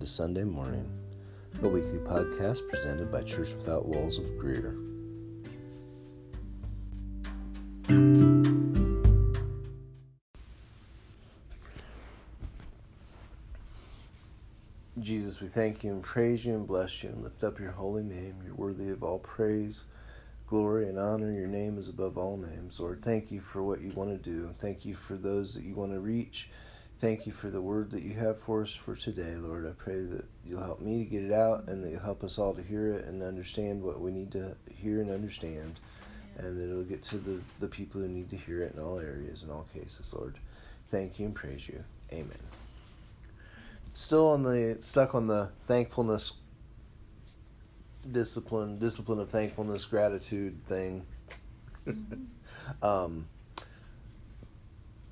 to Sunday Morning, a weekly podcast presented by Church Without Walls of Greer. Jesus, we thank you and praise you and bless you and lift up your holy name. You're worthy of all praise, glory, and honor. Your name is above all names. Lord, thank you for what you want to do. Thank you for those that you want to reach. Thank you for the word that you have for us for today, Lord. I pray that you'll help me to get it out and that you'll help us all to hear it and understand what we need to hear and understand. And that it'll get to the, the people who need to hear it in all areas, in all cases, Lord. Thank you and praise you. Amen still on the stuck on the thankfulness discipline discipline of thankfulness gratitude thing um,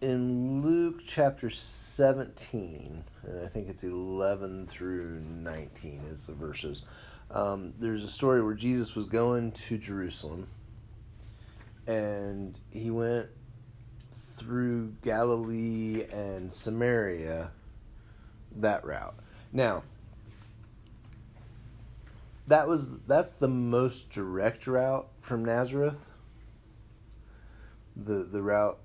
in luke chapter 17 and i think it's 11 through 19 is the verses um, there's a story where jesus was going to jerusalem and he went through galilee and samaria that route. Now, that was that's the most direct route from Nazareth. The the route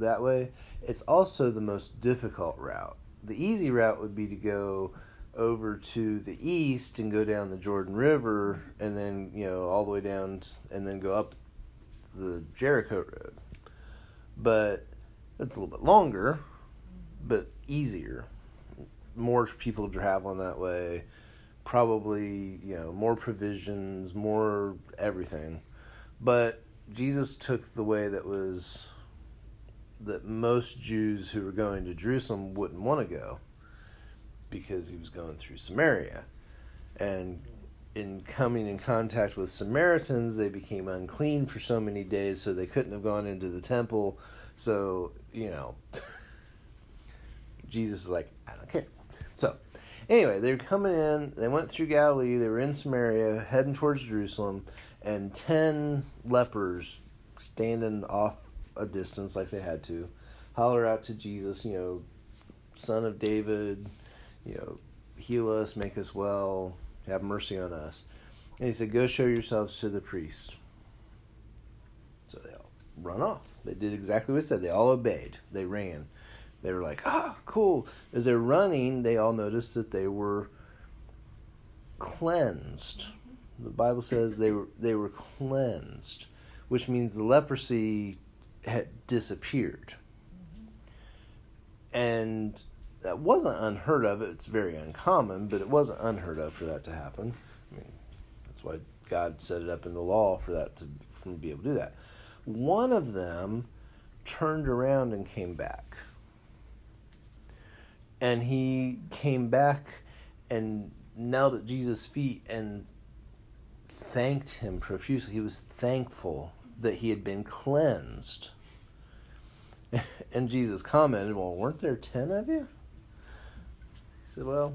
that way. It's also the most difficult route. The easy route would be to go over to the east and go down the Jordan River and then, you know, all the way down and then go up the Jericho road. But it's a little bit longer, but easier more people traveling that way, probably you know more provisions, more everything. But Jesus took the way that was that most Jews who were going to Jerusalem wouldn't want to go because he was going through Samaria. And in coming in contact with Samaritans, they became unclean for so many days, so they couldn't have gone into the temple. So, you know, Jesus is like, I don't care. So, anyway, they were coming in. They went through Galilee. They were in Samaria, heading towards Jerusalem, and ten lepers standing off a distance like they had to, holler out to Jesus, you know, Son of David, you know, heal us, make us well, have mercy on us. And he said, Go show yourselves to the priest. So they all run off. They did exactly what he said. They all obeyed. They ran they were like, ah, cool. As they're running, they all noticed that they were cleansed. The Bible says they were they were cleansed, which means the leprosy had disappeared. And that wasn't unheard of. It's very uncommon, but it wasn't unheard of for that to happen. I mean, that's why God set it up in the law for that to, be able to do that. One of them turned around and came back and he came back and knelt at Jesus' feet and thanked him profusely. He was thankful that he had been cleansed. And Jesus commented, Well, weren't there ten of you? He said, Well,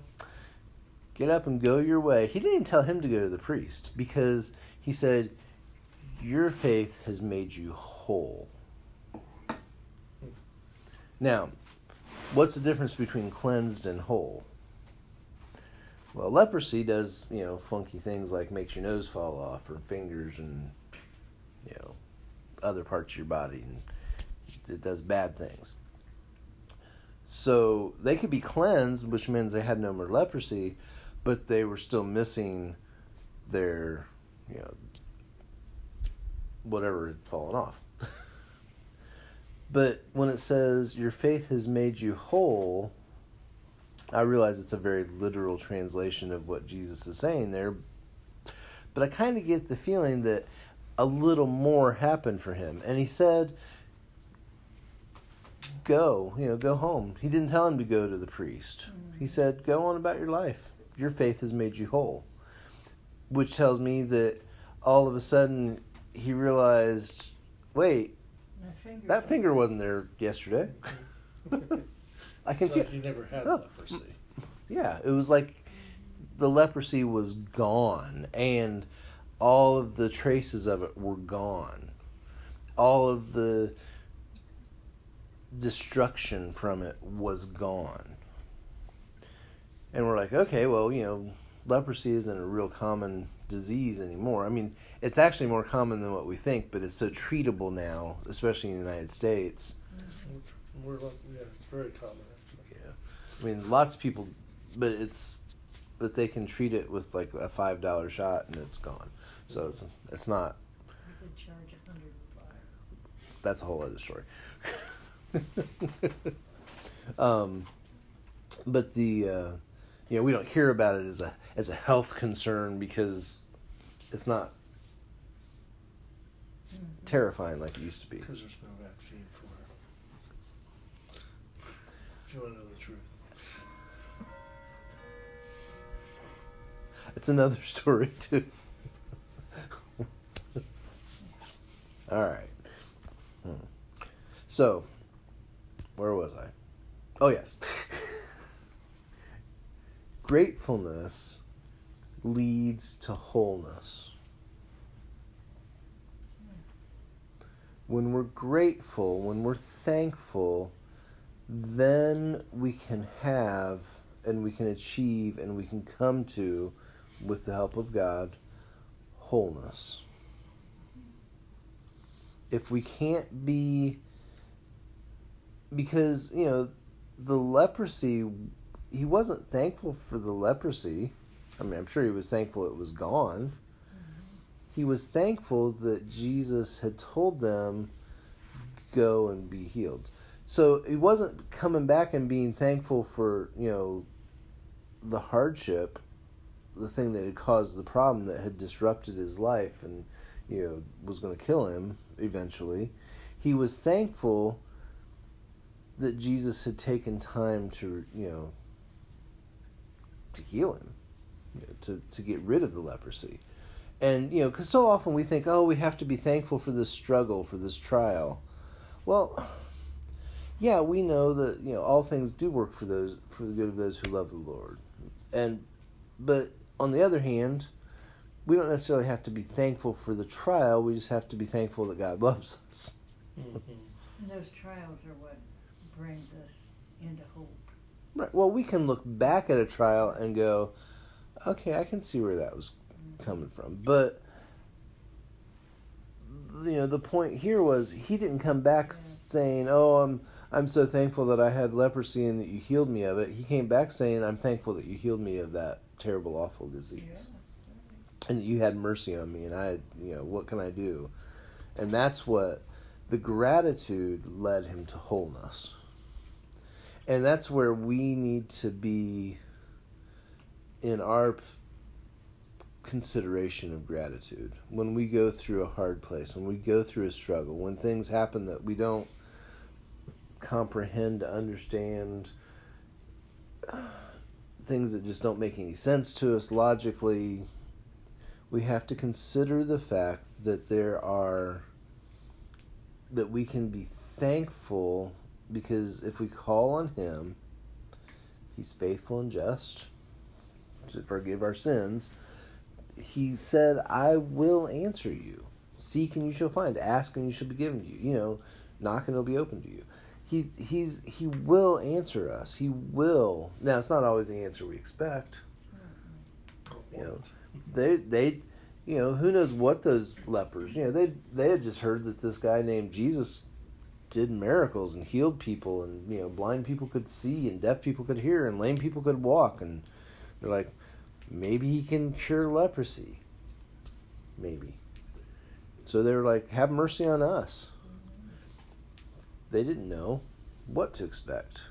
get up and go your way. He didn't tell him to go to the priest because he said, Your faith has made you whole. Now, what's the difference between cleansed and whole? Well, leprosy does, you know, funky things like makes your nose fall off or fingers and, you know, other parts of your body and it does bad things. So they could be cleansed, which means they had no more leprosy, but they were still missing their, you know, whatever had fallen off. But when it says your faith has made you whole, I realize it's a very literal translation of what Jesus is saying there. But I kind of get the feeling that a little more happened for him. And he said, Go, you know, go home. He didn't tell him to go to the priest. He said, Go on about your life. Your faith has made you whole. Which tells me that all of a sudden he realized, wait, that finger wasn't there yesterday. I can feel. Like he never had oh. leprosy. Yeah, it was like the leprosy was gone, and all of the traces of it were gone. All of the destruction from it was gone. and we're like, okay, well, you know, leprosy isn't a real common disease anymore. I mean, it's actually more common than what we think, but it's so treatable now, especially in the United States. Mm-hmm. We're, yeah, it's very common. Actually. Yeah, I mean, lots of people, but it's, but they can treat it with like a five dollar shot and it's gone. So it's it's not. You could charge a hundred That's a whole other story. um, but the. Uh, you know we don't hear about it as a as a health concern because it's not mm-hmm. terrifying like it used to be. Because there's no vaccine for it. If you want to know the truth. It's another story too. All right. Hmm. So, where was I? Oh yes. Gratefulness leads to wholeness. When we're grateful, when we're thankful, then we can have and we can achieve and we can come to, with the help of God, wholeness. If we can't be, because, you know, the leprosy he wasn't thankful for the leprosy. I mean, I'm sure he was thankful it was gone. He was thankful that Jesus had told them, go and be healed. So he wasn't coming back and being thankful for, you know, the hardship, the thing that had caused the problem that had disrupted his life and, you know, was going to kill him eventually. He was thankful that Jesus had taken time to, you know, to heal him, you know, to to get rid of the leprosy. And you know, because so often we think, oh, we have to be thankful for this struggle, for this trial. Well, yeah, we know that you know all things do work for those for the good of those who love the Lord, and but on the other hand, we don't necessarily have to be thankful for the trial. We just have to be thankful that God loves us. Mm-hmm. And those trials are what brings us into hope. Right. Well, we can look back at a trial and go, okay, I can see where that was coming from. But you know, the point here was he didn't come back saying, "Oh, I'm I'm so thankful that I had leprosy and that you healed me of it." He came back saying, "I'm thankful that you healed me of that terrible, awful disease, and that you had mercy on me, and I, you know, what can I do?" And that's what the gratitude led him to wholeness and that's where we need to be in our consideration of gratitude when we go through a hard place when we go through a struggle when things happen that we don't comprehend understand things that just don't make any sense to us logically we have to consider the fact that there are that we can be thankful because if we call on him, he's faithful and just to forgive our sins. He said, I will answer you. Seek and you shall find. Ask and you shall be given to you. You know, knock and it'll be open to you. He he's he will answer us. He will. Now it's not always the answer we expect. You know, they they you know, who knows what those lepers, you know, they they had just heard that this guy named Jesus did miracles and healed people and you know blind people could see and deaf people could hear and lame people could walk and they're like maybe he can cure leprosy. Maybe. So they're like have mercy on us. They didn't know what to expect.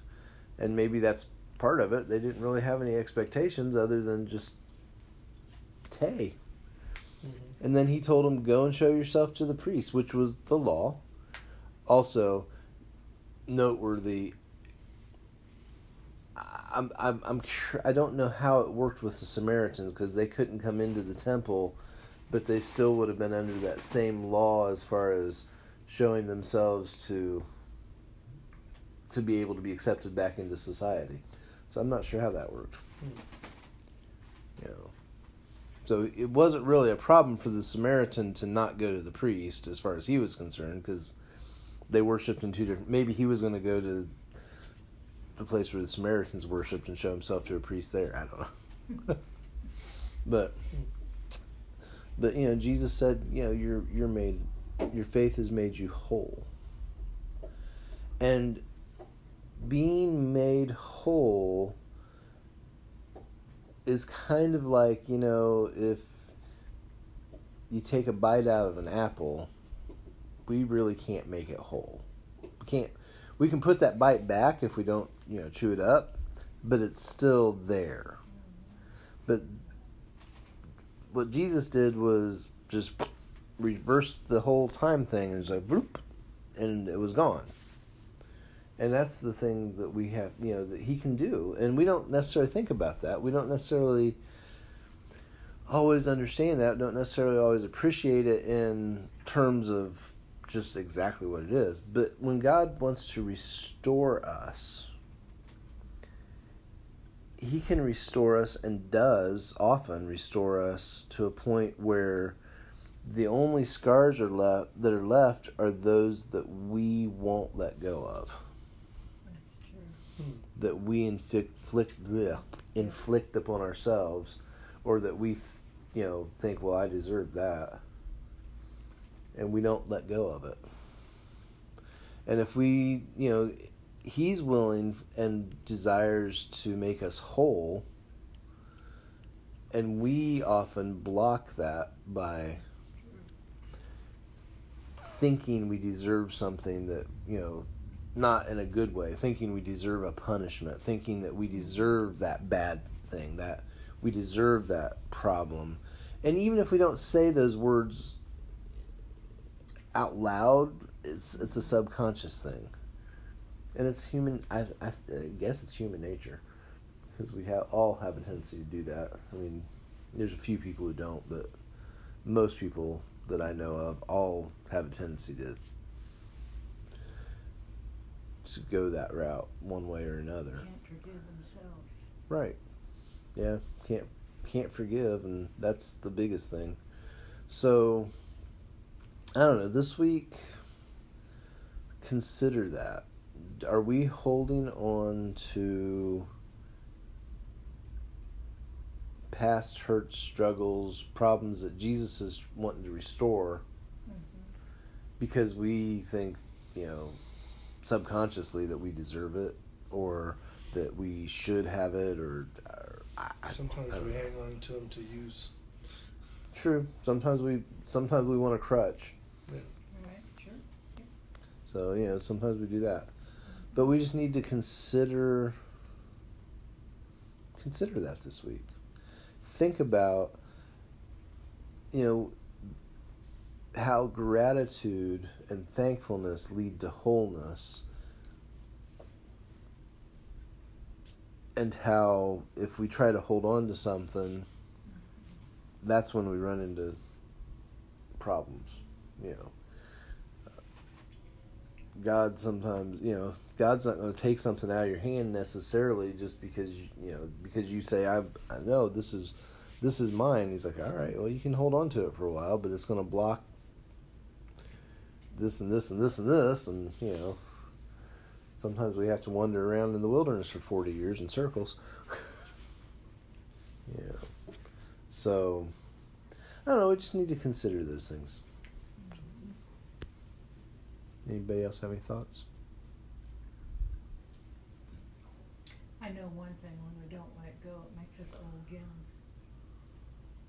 And maybe that's part of it. They didn't really have any expectations other than just hey. Mm-hmm. and then he told them go and show yourself to the priest which was the law. Also noteworthy. I'm I'm I'm sure I don't know how it worked with the Samaritans because they couldn't come into the temple, but they still would have been under that same law as far as showing themselves to to be able to be accepted back into society. So I'm not sure how that worked. Hmm. You know. So it wasn't really a problem for the Samaritan to not go to the priest as far as he was concerned because they worshipped in two different. Maybe he was going to go to the place where the Samaritans worshipped and show himself to a priest there. I don't know. but but you know, Jesus said, you know, you're you're made your faith has made you whole. And being made whole is kind of like, you know, if you take a bite out of an apple, we really can't make it whole. We can't we can put that bite back if we don't, you know, chew it up, but it's still there. But what Jesus did was just reverse the whole time thing and it was like whoop, and it was gone. And that's the thing that we have, you know, that he can do. And we don't necessarily think about that. We don't necessarily always understand that, don't necessarily always appreciate it in terms of just exactly what it is. But when God wants to restore us, he can restore us and does often restore us to a point where the only scars are left that are left are those that we won't let go of That's true. Hmm. that we inflict bleh, inflict upon ourselves or that we th- you know think well I deserve that and we don't let go of it and if we you know he's willing and desires to make us whole and we often block that by thinking we deserve something that you know not in a good way thinking we deserve a punishment thinking that we deserve that bad thing that we deserve that problem. And even if we don't say those words out loud it's it's a subconscious thing and it's human i, I, I guess it's human nature because we have all have a tendency to do that i mean there's a few people who don't but most people that I know of all have a tendency to to go that route one way or another. Can't forgive themselves. Right. Yeah, can't can't forgive and that's the biggest thing. So I don't know, this week consider that. Are we holding on to past hurts, struggles, problems that Jesus is wanting to restore Mm-hmm. because we think, you know, subconsciously that we deserve it or that we should have it or, or I, I- Sometimes I we know. hang on to them to use. True. Sometimes we sometimes we want a crutch. Right, sure. So, you know, sometimes we do that. But we just need to consider consider that this week. Think about you know how gratitude and thankfulness lead to wholeness and how if we try to hold on to something that's when we run into problems you know God sometimes, you know, God's not going to take something out of your hand necessarily just because you, know because you say I I know this is this is mine. He's like, all right, well you can hold on to it for a while, but it's going to block this and this and this and this, and you know, sometimes we have to wander around in the wilderness for forty years in circles. yeah, so I don't know. We just need to consider those things. Anybody else have any thoughts? I know one thing, when we don't let go, it makes us old young.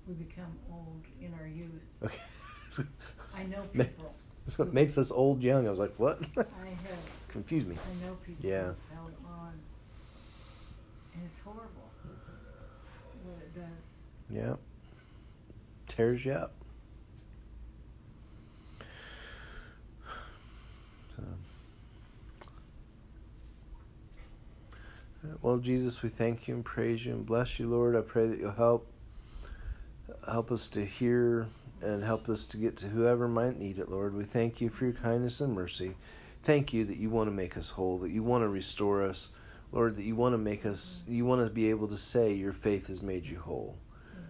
We become old in our youth. Okay. I know people, That's what makes us old young. I was like, what? I have, Confused me. I know people Yeah. held on. And it's horrible what it does. Yeah. Tears you up. So. All right, Well, Jesus, we thank you and praise you and bless you, Lord. I pray that you'll help help us to hear and help us to get to whoever might need it, Lord. We thank you for your kindness and mercy. Thank you that you want to make us whole, that you want to restore us, Lord, that you want to make us, you want to be able to say your faith has made you whole.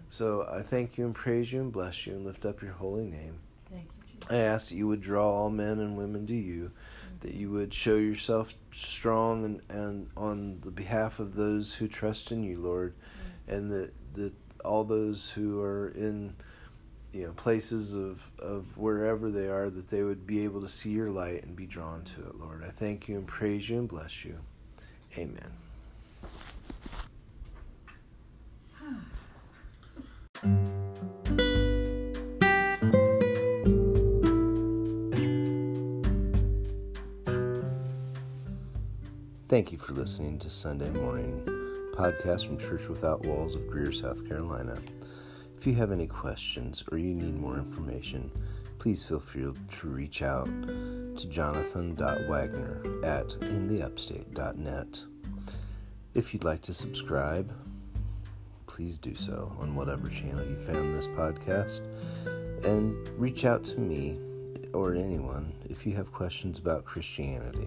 So I thank you and praise you and bless you and lift up your holy name. Thank you, Jesus. I ask that you would draw all men and women to you, that you would show yourself strong and, and on the behalf of those who trust in you, Lord, mm-hmm. and that that all those who are in you know places of of wherever they are that they would be able to see your light and be drawn to it, Lord. I thank you and praise you and bless you. Amen. Thank you for listening to Sunday Morning Podcast from Church Without Walls of Greer, South Carolina. If you have any questions or you need more information, please feel free to reach out to jonathan.wagner at intheupstate.net. If you'd like to subscribe, please do so on whatever channel you found this podcast. And reach out to me or anyone if you have questions about Christianity.